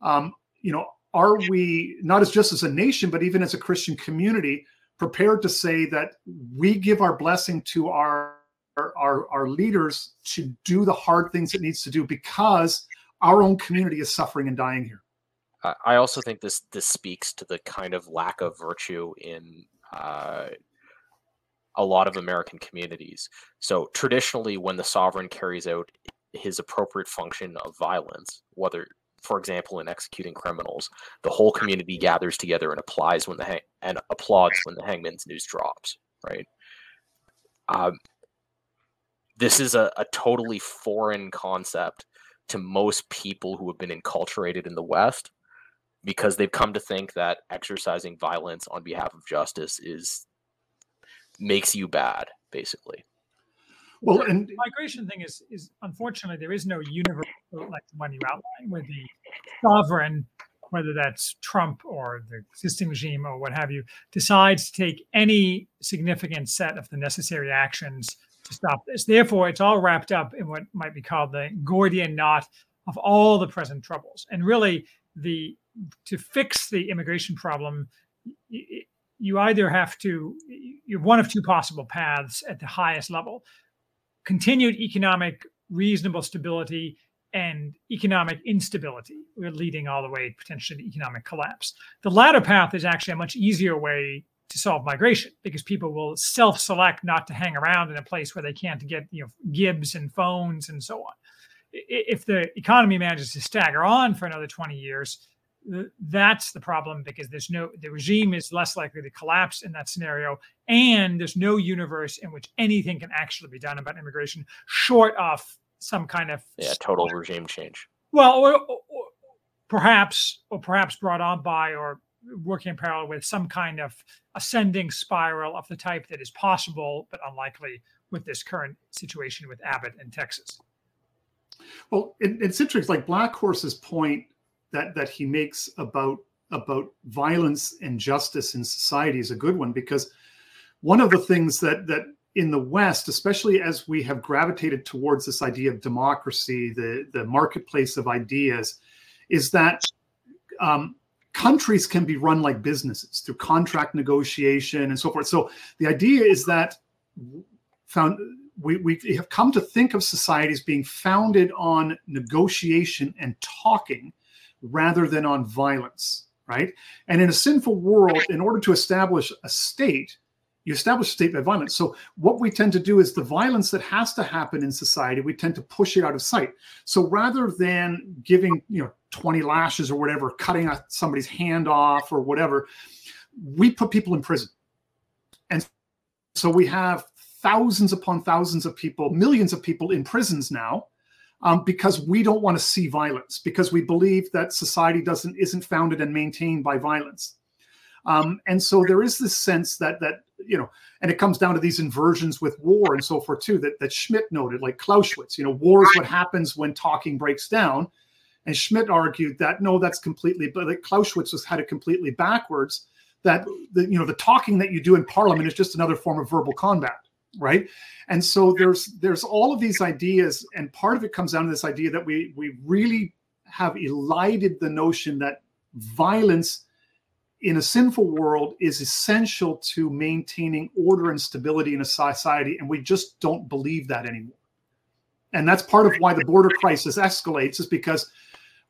um, you know are we not as just as a nation but even as a christian community prepared to say that we give our blessing to our our, our leaders to do the hard things it needs to do because our own community is suffering and dying here? I also think this this speaks to the kind of lack of virtue in uh, a lot of american communities. So traditionally when the sovereign carries out his appropriate function of violence whether for example, in executing criminals, the whole community gathers together and applies when the hang- and applauds when the hangman's news drops. Right. Um, this is a, a totally foreign concept to most people who have been enculturated in the West because they've come to think that exercising violence on behalf of justice is makes you bad, basically. Well, and the migration thing is is unfortunately there is no universal like the one you outlined where the sovereign, whether that's Trump or the existing regime or what have you, decides to take any significant set of the necessary actions to stop this. Therefore, it's all wrapped up in what might be called the Gordian knot of all the present troubles. And really, the to fix the immigration problem, you either have to you're one of two possible paths at the highest level continued economic reasonable stability and economic instability, We're leading all the way potentially to economic collapse. The latter path is actually a much easier way to solve migration because people will self-select not to hang around in a place where they can't get you know gibs and phones and so on. If the economy manages to stagger on for another 20 years, that's the problem because there's no the regime is less likely to collapse in that scenario and there's no universe in which anything can actually be done about immigration short of some kind of yeah total regime change. Well or, or, perhaps or perhaps brought on by or working in parallel with some kind of ascending spiral of the type that is possible but unlikely with this current situation with abbott in texas. Well it, it's interesting like black horse's point that that he makes about about violence and justice in society is a good one because one of the things that that in the West, especially as we have gravitated towards this idea of democracy, the, the marketplace of ideas, is that um, countries can be run like businesses through contract negotiation and so forth. So the idea is that found we, we have come to think of societies being founded on negotiation and talking rather than on violence, right? And in a sinful world, in order to establish a state, you establish a state by violence. So what we tend to do is the violence that has to happen in society, we tend to push it out of sight. So rather than giving, you know, 20 lashes or whatever, cutting somebody's hand off or whatever, we put people in prison. And so we have thousands upon thousands of people, millions of people in prisons now. Um, because we don't want to see violence, because we believe that society doesn't isn't founded and maintained by violence. Um, and so there is this sense that that you know, and it comes down to these inversions with war and so forth too. That that Schmitt noted, like Clausewitz. You know, war is what happens when talking breaks down, and schmitt argued that no, that's completely. But like Clausewitz was had it completely backwards. That the you know the talking that you do in Parliament is just another form of verbal combat, right? And so there's there's all of these ideas, and part of it comes down to this idea that we we really have elided the notion that violence in a sinful world is essential to maintaining order and stability in a society, and we just don't believe that anymore. And that's part of why the border crisis escalates, is because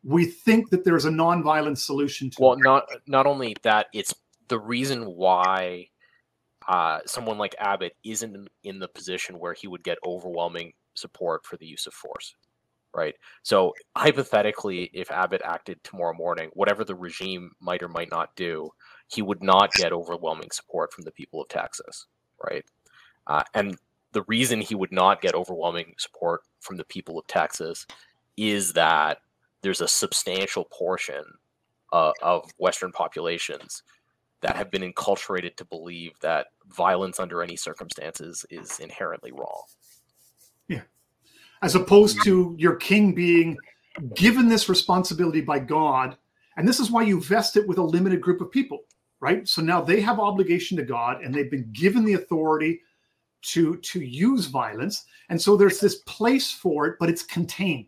we think that there's a nonviolent solution to well, it. not not only that, it's the reason why uh, someone like Abbott isn't in the position where he would get overwhelming support for the use of force right? So hypothetically, if Abbott acted tomorrow morning, whatever the regime might or might not do, he would not get overwhelming support from the people of Texas, right? Uh, and the reason he would not get overwhelming support from the people of Texas is that there's a substantial portion uh, of Western populations that have been enculturated to believe that violence under any circumstances is inherently wrong Yeah. as opposed to your king being given this responsibility by God. And this is why you vest it with a limited group of people, right? So now they have obligation to God and they've been given the authority to to use violence. And so there's this place for it, but it's contained,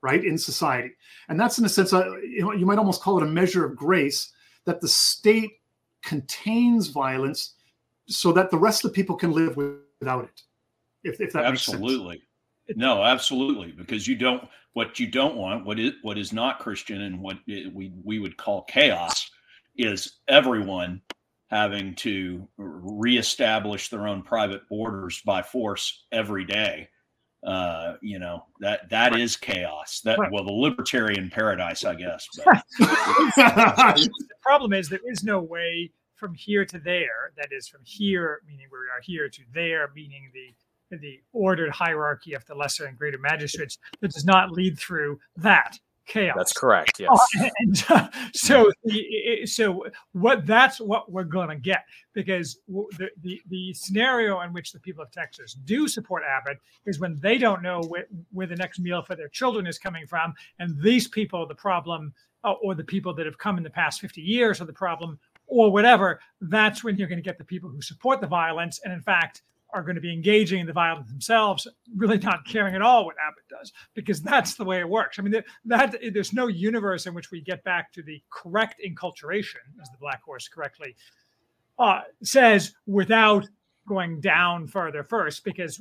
right, in society. And that's in a sense, uh, you, know, you might almost call it a measure of grace that the state contains violence so that the rest of the people can live without it. If, if that absolutely no, absolutely, because you don't what you don't want what is what is not Christian and what it, we we would call chaos is everyone having to reestablish their own private borders by force every day. Uh, you know that that right. is chaos. That right. well, the libertarian paradise, I guess. the problem is there is no way from here to there. That is from here, meaning where we are here, to there, meaning the the ordered hierarchy of the lesser and greater magistrates that does not lead through that chaos. That's correct. Yes. Uh, and uh, so, the, so what that's what we're going to get because the, the the scenario in which the people of Texas do support Abbott is when they don't know where, where the next meal for their children is coming from, and these people are the problem, uh, or the people that have come in the past fifty years are the problem, or whatever. That's when you're going to get the people who support the violence, and in fact are going to be engaging in the violence themselves, really not caring at all what Abbott does, because that's the way it works. I mean, that there's no universe in which we get back to the correct enculturation, as the Black Horse correctly uh, says, without going down further first because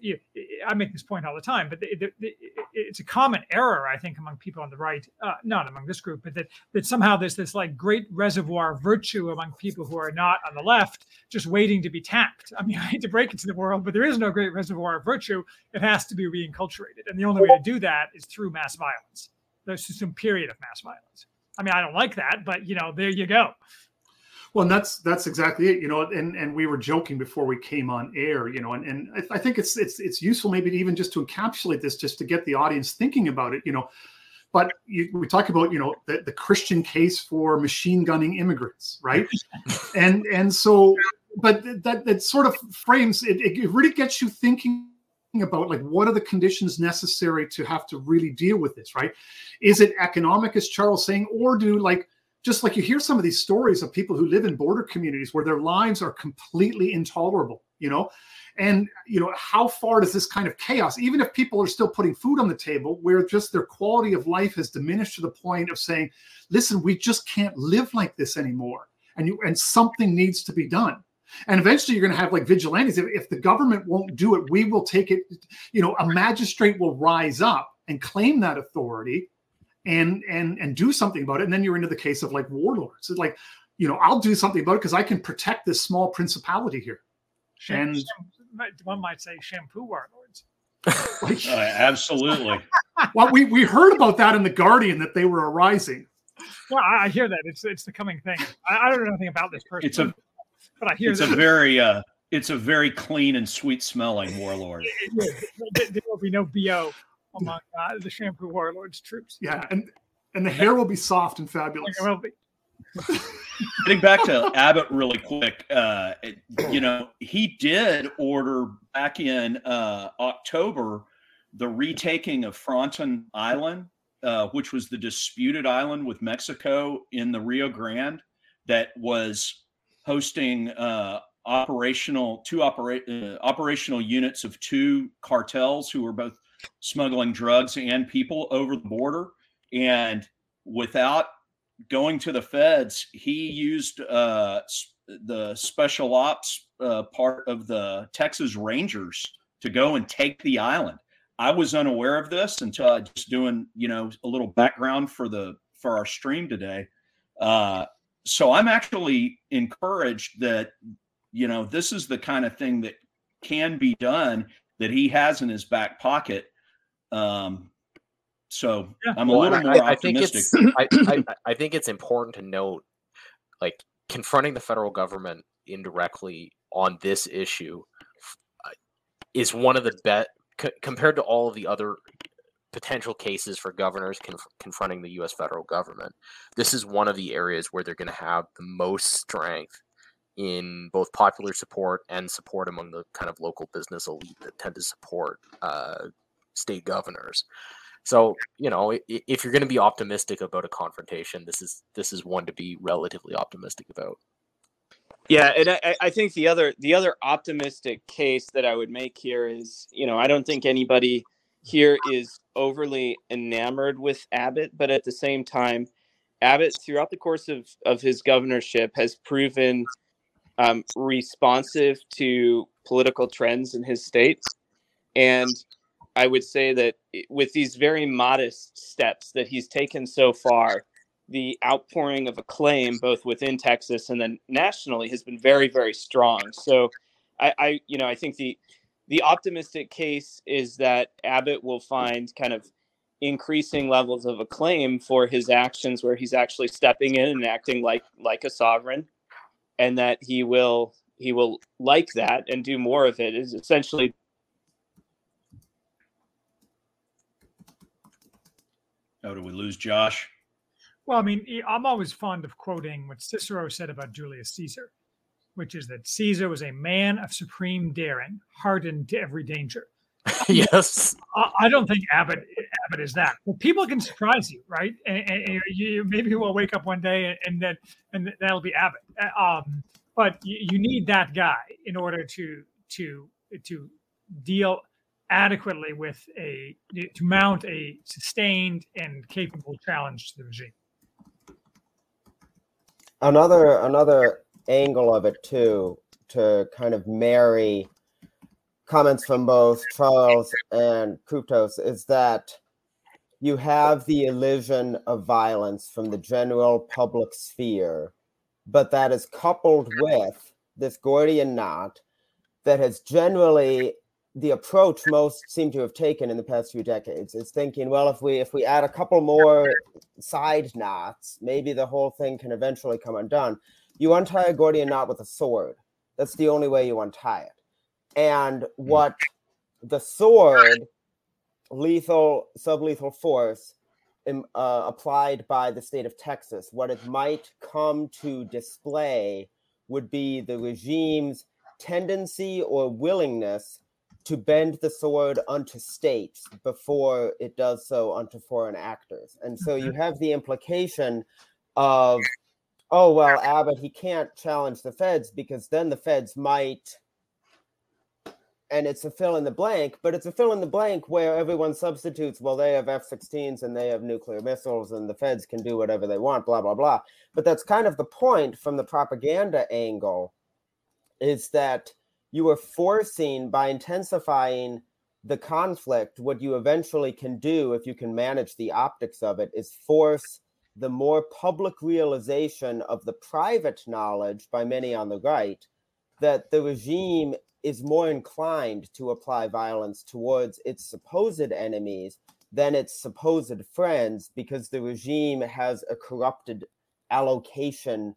you, I make this point all the time, but the, the, the, it's a common error I think among people on the right, uh, not among this group, but that that somehow there's this like great reservoir of virtue among people who are not on the left, just waiting to be tapped. I mean, I hate to break it to the world, but there is no great reservoir of virtue. It has to be reinculturated, and the only way to do that is through mass violence. There's some period of mass violence. I mean, I don't like that, but you know, there you go. Well, and that's that's exactly it, you know. And and we were joking before we came on air, you know. And and I, I think it's it's it's useful maybe even just to encapsulate this, just to get the audience thinking about it, you know. But you, we talk about you know the, the Christian case for machine gunning immigrants, right? and and so, but that that sort of frames it. It really gets you thinking about like what are the conditions necessary to have to really deal with this, right? Is it economic, as Charles saying, or do like just like you hear some of these stories of people who live in border communities where their lives are completely intolerable, you know, And you know, how far does this kind of chaos, even if people are still putting food on the table, where just their quality of life has diminished to the point of saying, "Listen, we just can't live like this anymore," and you and something needs to be done. And eventually, you're going to have like vigilantes. If, if the government won't do it, we will take it. You know, a magistrate will rise up and claim that authority, and and and do something about it. And then you're into the case of like warlords. It's like, you know, I'll do something about it because I can protect this small principality here. And one might say shampoo warlords. uh, absolutely. well, we, we heard about that in the Guardian that they were arising. Well, I hear that it's it's the coming thing. I, I don't know anything about this person. It's a but I hear it's that. a very uh, it's a very clean and sweet smelling warlord. there will be no bo among uh, the shampoo warlords troops. Yeah, and and the hair will be soft and fabulous. It will be. Getting back to Abbott really quick, uh, you know, he did order back in uh, October the retaking of Fronton Island, uh, which was the disputed island with Mexico in the Rio Grande that was hosting uh, operational two opera, uh, operational units of two cartels who were both smuggling drugs and people over the border, and without going to the feds, he used uh, the special ops uh, part of the Texas Rangers to go and take the island. I was unaware of this until I just doing you know a little background for the for our stream today. Uh, so I'm actually encouraged that you know this is the kind of thing that can be done that he has in his back pocket. Um, so yeah. I'm a well, little more I, optimistic. I think, it's, I, I, think it's important to note, like confronting the federal government indirectly on this issue uh, is one of the best c- compared to all of the other potential cases for governors conf- confronting the U.S. federal government. This is one of the areas where they're going to have the most strength in both popular support and support among the kind of local business elite that tend to support uh, state governors. So you know, if you're going to be optimistic about a confrontation, this is this is one to be relatively optimistic about. Yeah, and I, I think the other the other optimistic case that I would make here is, you know, I don't think anybody here is overly enamored with Abbott, but at the same time, Abbott throughout the course of of his governorship has proven um, responsive to political trends in his state, and I would say that with these very modest steps that he's taken so far, the outpouring of acclaim, both within Texas and then nationally, has been very, very strong. So, I, I, you know, I think the the optimistic case is that Abbott will find kind of increasing levels of acclaim for his actions, where he's actually stepping in and acting like like a sovereign, and that he will he will like that and do more of it. Is essentially Oh, do we lose Josh? Well, I mean, I'm always fond of quoting what Cicero said about Julius Caesar, which is that Caesar was a man of supreme daring, hardened to every danger. yes. I don't think Abbott Abbott is that. But people can surprise you, right? And, and you, maybe we'll wake up one day and then and that'll be Abbott. Uh, um, but you, you need that guy in order to to to deal adequately with a to mount a sustained and capable challenge to the regime. Another another angle of it too to kind of marry comments from both Charles and Kryptos is that you have the illusion of violence from the general public sphere, but that is coupled with this Gordian knot that has generally the approach most seem to have taken in the past few decades is thinking, well, if we if we add a couple more side knots, maybe the whole thing can eventually come undone. You untie a Gordian knot with a sword. That's the only way you untie it. And hmm. what the sword, lethal, sublethal force, uh, applied by the state of Texas, what it might come to display would be the regime's tendency or willingness to bend the sword unto states before it does so unto foreign actors. And so you have the implication of, oh, well, Abbott, he can't challenge the feds because then the feds might and it's a fill in the blank, but it's a fill in the blank where everyone substitutes, well, they have F 16s and they have nuclear missiles and the feds can do whatever they want, blah, blah, blah. But that's kind of the point from the propaganda angle is that you are forcing by intensifying the conflict, what you eventually can do if you can manage the optics of it is force the more public realization of the private knowledge by many on the right that the regime is more inclined to apply violence towards its supposed enemies than its supposed friends because the regime has a corrupted allocation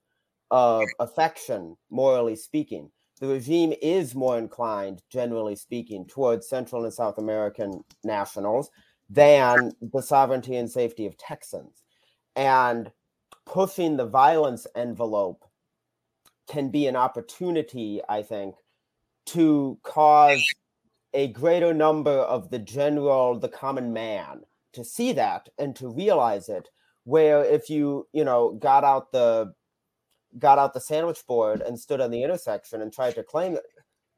of affection, morally speaking. The regime is more inclined, generally speaking, towards Central and South American nationals than the sovereignty and safety of Texans. And pushing the violence envelope can be an opportunity, I think, to cause a greater number of the general, the common man to see that and to realize it. Where if you, you know, got out the got out the sandwich board and stood on the intersection and tried to claim it,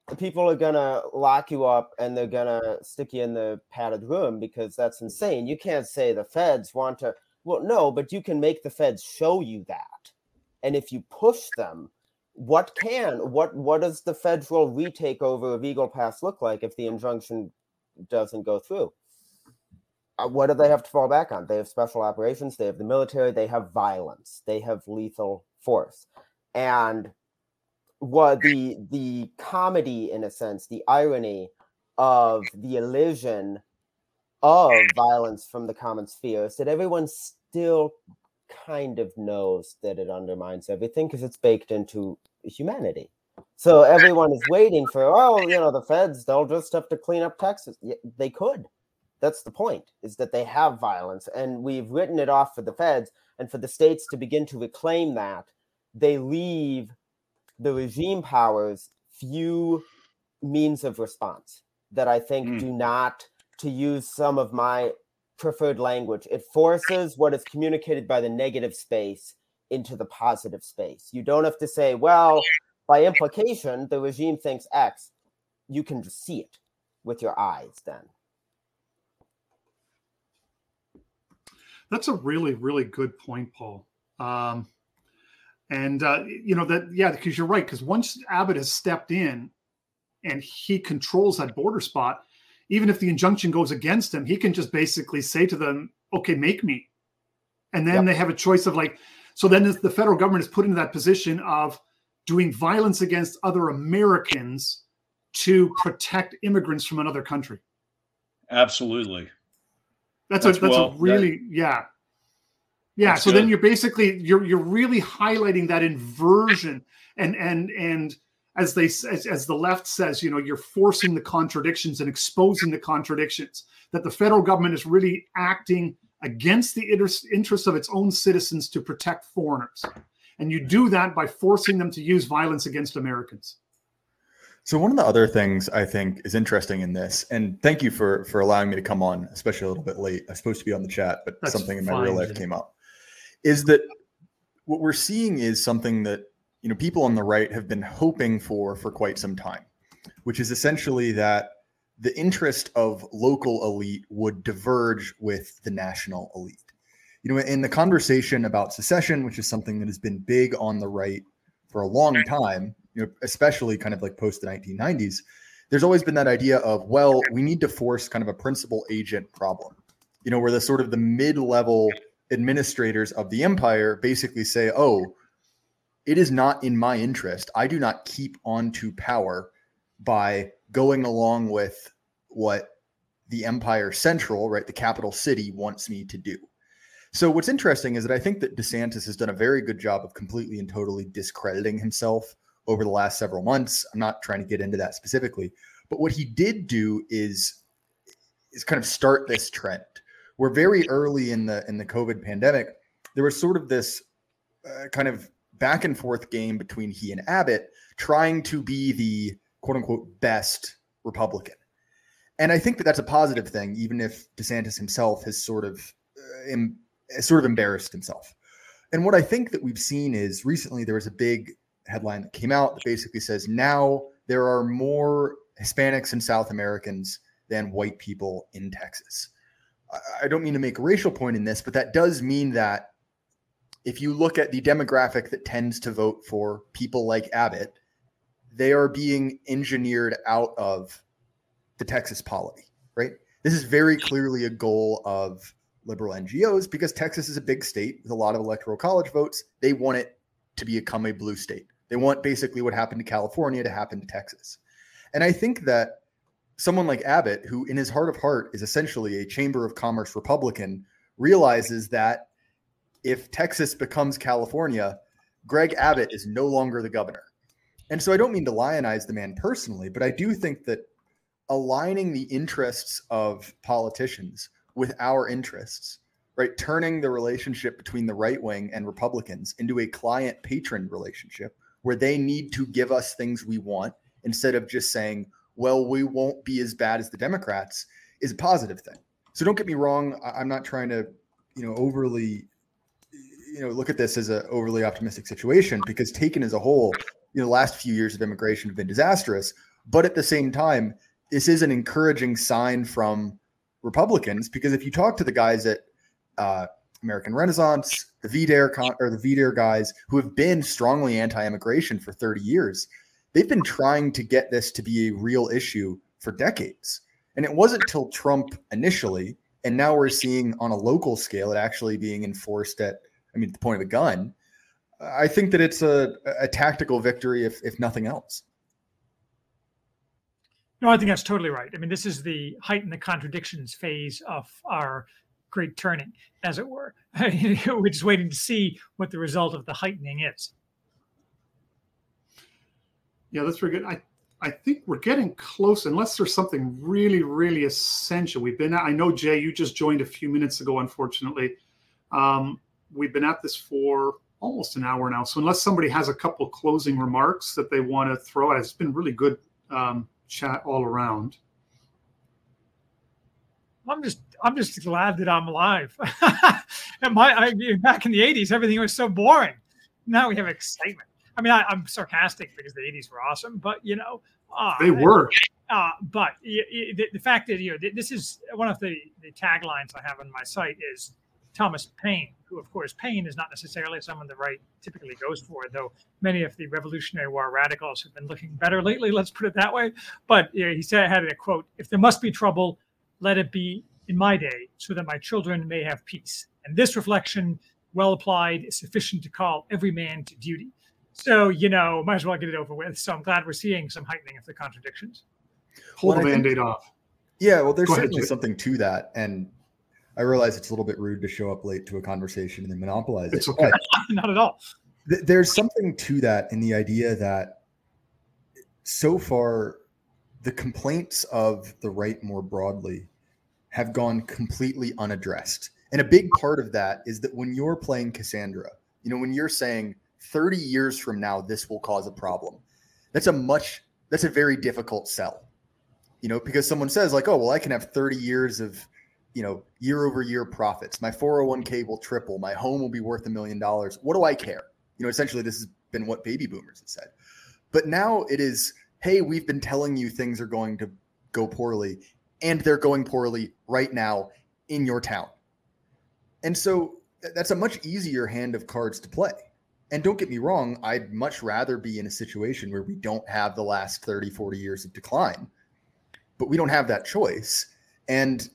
the people are gonna lock you up and they're gonna stick you in the padded room because that's insane. You can't say the feds want to well, no, but you can make the feds show you that. And if you push them, what can what what does the federal retake over of Eagle Pass look like if the injunction doesn't go through? Uh, what do they have to fall back on? They have special operations, they have the military, they have violence, they have lethal force, and what the the comedy in a sense, the irony of the illusion of violence from the common sphere is that everyone still kind of knows that it undermines everything because it's baked into humanity. So everyone is waiting for, oh, you know, the feds, they'll just have to clean up Texas. Yeah, they could. That's the point, is that they have violence. And we've written it off for the feds and for the states to begin to reclaim that. They leave the regime powers few means of response that I think mm. do not, to use some of my preferred language. It forces what is communicated by the negative space into the positive space. You don't have to say, well, by implication, the regime thinks X. You can just see it with your eyes then. That's a really, really good point, Paul. Um, and uh, you know that, yeah, because you're right. Because once Abbott has stepped in and he controls that border spot, even if the injunction goes against him, he can just basically say to them, okay, make me. And then yep. they have a choice of like, so then the federal government is put into that position of doing violence against other Americans to protect immigrants from another country. Absolutely. That's, that's a that's well, a really that, yeah. Yeah. So good. then you're basically you're you're really highlighting that inversion and and and as they as, as the left says, you know, you're forcing the contradictions and exposing the contradictions that the federal government is really acting against the interests of its own citizens to protect foreigners. And you do that by forcing them to use violence against Americans. So one of the other things I think is interesting in this, and thank you for for allowing me to come on, especially a little bit late. I was supposed to be on the chat, but That's something in my real life came up. Is that what we're seeing is something that you know people on the right have been hoping for for quite some time, which is essentially that the interest of local elite would diverge with the national elite. You know, in the conversation about secession, which is something that has been big on the right for a long time, you know, especially kind of like post the 1990s, there's always been that idea of, well, we need to force kind of a principal agent problem. You know, where the sort of the mid-level administrators of the empire basically say, oh, it is not in my interest. I do not keep on to power by going along with what the Empire Central, right, the capital city, wants me to do. So what's interesting is that I think that DeSantis has done a very good job of completely and totally discrediting himself over the last several months. I'm not trying to get into that specifically, but what he did do is is kind of start this trend. Where very early in the in the COVID pandemic, there was sort of this uh, kind of back and forth game between he and Abbott, trying to be the quote unquote best Republican. And I think that that's a positive thing, even if DeSantis himself has sort of uh, em, sort of embarrassed himself. And what I think that we've seen is recently there was a big headline that came out that basically says now there are more Hispanics and South Americans than white people in Texas. I don't mean to make a racial point in this, but that does mean that if you look at the demographic that tends to vote for people like Abbott, they are being engineered out of the Texas polity, right? This is very clearly a goal of liberal NGOs because Texas is a big state with a lot of electoral college votes. They want it to become a blue state. They want basically what happened to California to happen to Texas. And I think that someone like Abbott, who in his heart of heart is essentially a Chamber of Commerce Republican, realizes that if Texas becomes California, Greg Abbott is no longer the governor. And so I don't mean to lionize the man personally, but I do think that aligning the interests of politicians with our interests, right? Turning the relationship between the right wing and Republicans into a client patron relationship where they need to give us things we want instead of just saying, well, we won't be as bad as the Democrats is a positive thing. So don't get me wrong. I'm not trying to, you know, overly, you know, look at this as an overly optimistic situation because taken as a whole, you know, the last few years of immigration have been disastrous. But at the same time, this is an encouraging sign from Republicans because if you talk to the guys at uh, American Renaissance, the VDARE con- or the VDARE guys who have been strongly anti-immigration for 30 years, they've been trying to get this to be a real issue for decades. And it wasn't till Trump initially, and now we're seeing on a local scale it actually being enforced at, I mean, the point of a gun. I think that it's a, a tactical victory, if if nothing else. No, I think that's totally right. I mean, this is the heighten the contradictions phase of our great turning, as it were. We're just waiting to see what the result of the heightening is. Yeah, that's very good. I, I think we're getting close, unless there's something really, really essential. We've been, I know, Jay, you just joined a few minutes ago, unfortunately. Um, we've been at this for almost an hour now. So, unless somebody has a couple closing remarks that they want to throw at, it's been really good um, chat all around. I'm just I'm just glad that I'm alive. and my I, back in the '80s, everything was so boring. Now we have excitement. I mean, I, am sarcastic because the '80s were awesome, but you know, uh, they were. Uh, but the, the, fact that you know this is one of the the taglines I have on my site is Thomas Paine, who, of course, Paine is not necessarily someone the right typically goes for, though many of the Revolutionary War radicals have been looking better lately, let's put it that way. But you know, he said, I had a quote If there must be trouble, let it be in my day, so that my children may have peace. And this reflection, well applied, is sufficient to call every man to duty. So, you know, might as well get it over with. So I'm glad we're seeing some heightening of the contradictions. Hold well, the band aid off. Yeah, well, there's Go certainly ahead, something to that. And I realize it's a little bit rude to show up late to a conversation and then monopolize it's it. Okay. Not at all. Th- there's something to that in the idea that so far the complaints of the right more broadly have gone completely unaddressed. And a big part of that is that when you're playing Cassandra, you know, when you're saying 30 years from now this will cause a problem, that's a much that's a very difficult sell. You know, because someone says like, "Oh, well I can have 30 years of you know, year over year profits. My 401k will triple. My home will be worth a million dollars. What do I care? You know, essentially, this has been what baby boomers have said. But now it is, hey, we've been telling you things are going to go poorly, and they're going poorly right now in your town. And so that's a much easier hand of cards to play. And don't get me wrong, I'd much rather be in a situation where we don't have the last 30, 40 years of decline, but we don't have that choice. And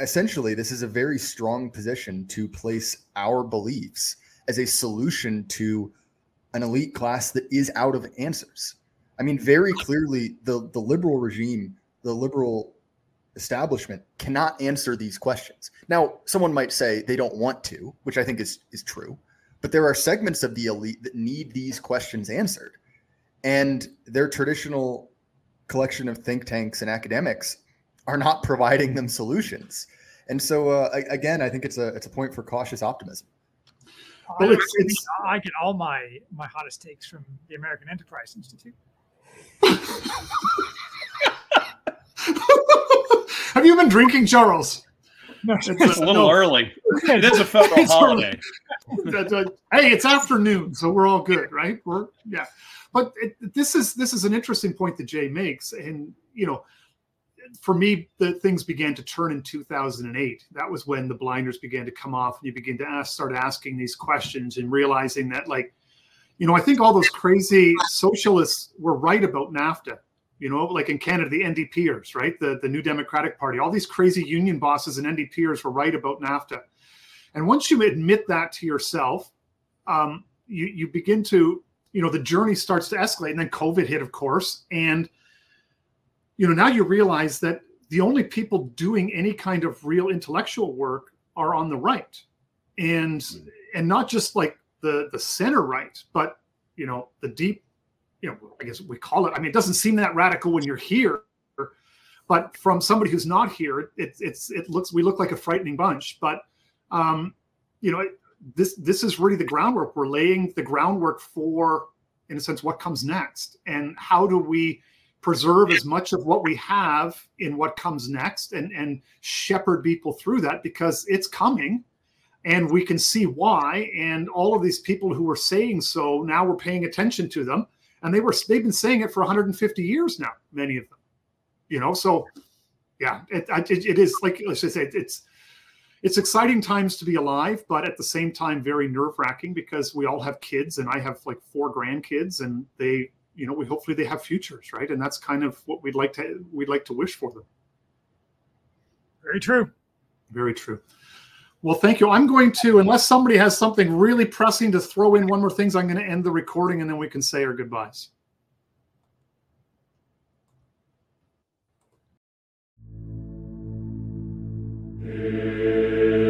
essentially this is a very strong position to place our beliefs as a solution to an elite class that is out of answers. I mean, very clearly, the the liberal regime, the liberal establishment cannot answer these questions. Now, someone might say they don't want to, which I think is is true, but there are segments of the elite that need these questions answered, and their traditional collection of think tanks and academics are not providing them solutions. And so uh, again, I think it's a it's a point for cautious optimism. Well, it's, it's, I get all my my hottest takes from the American Enterprise Institute. Have you been drinking, Charles? No, it's, it's a little no. early. It is a federal holiday. hey, it's afternoon, so we're all good, right? We're yeah. but it, this is this is an interesting point that Jay makes, and you know, for me, the things began to turn in 2008. That was when the blinders began to come off, and you begin to ask, start asking these questions, and realizing that, like, you know, I think all those crazy socialists were right about NAFTA. You know, like in Canada, the NDPers, right, the the New Democratic Party, all these crazy union bosses and NDPers were right about NAFTA. And once you admit that to yourself, um, you you begin to you know the journey starts to escalate and then covid hit of course and you know now you realize that the only people doing any kind of real intellectual work are on the right. And and not just like the the center right but you know the deep you know i guess we call it i mean it doesn't seem that radical when you're here but from somebody who's not here it, it's it looks we look like a frightening bunch. But um you know this this is really the groundwork. We're laying the groundwork for, in a sense, what comes next, and how do we preserve as much of what we have in what comes next, and and shepherd people through that because it's coming, and we can see why. And all of these people who were saying so now we're paying attention to them, and they were they've been saying it for 150 years now, many of them, you know. So yeah, it it, it is like let's just say it's it's exciting times to be alive, but at the same time, very nerve wracking because we all have kids, and I have like four grandkids, and they, you know, we hopefully they have futures, right? And that's kind of what we'd like to we'd like to wish for them. Very true. Very true. Well, thank you. I'm going to, unless somebody has something really pressing to throw in one more things, I'm going to end the recording and then we can say our goodbyes. Yeah.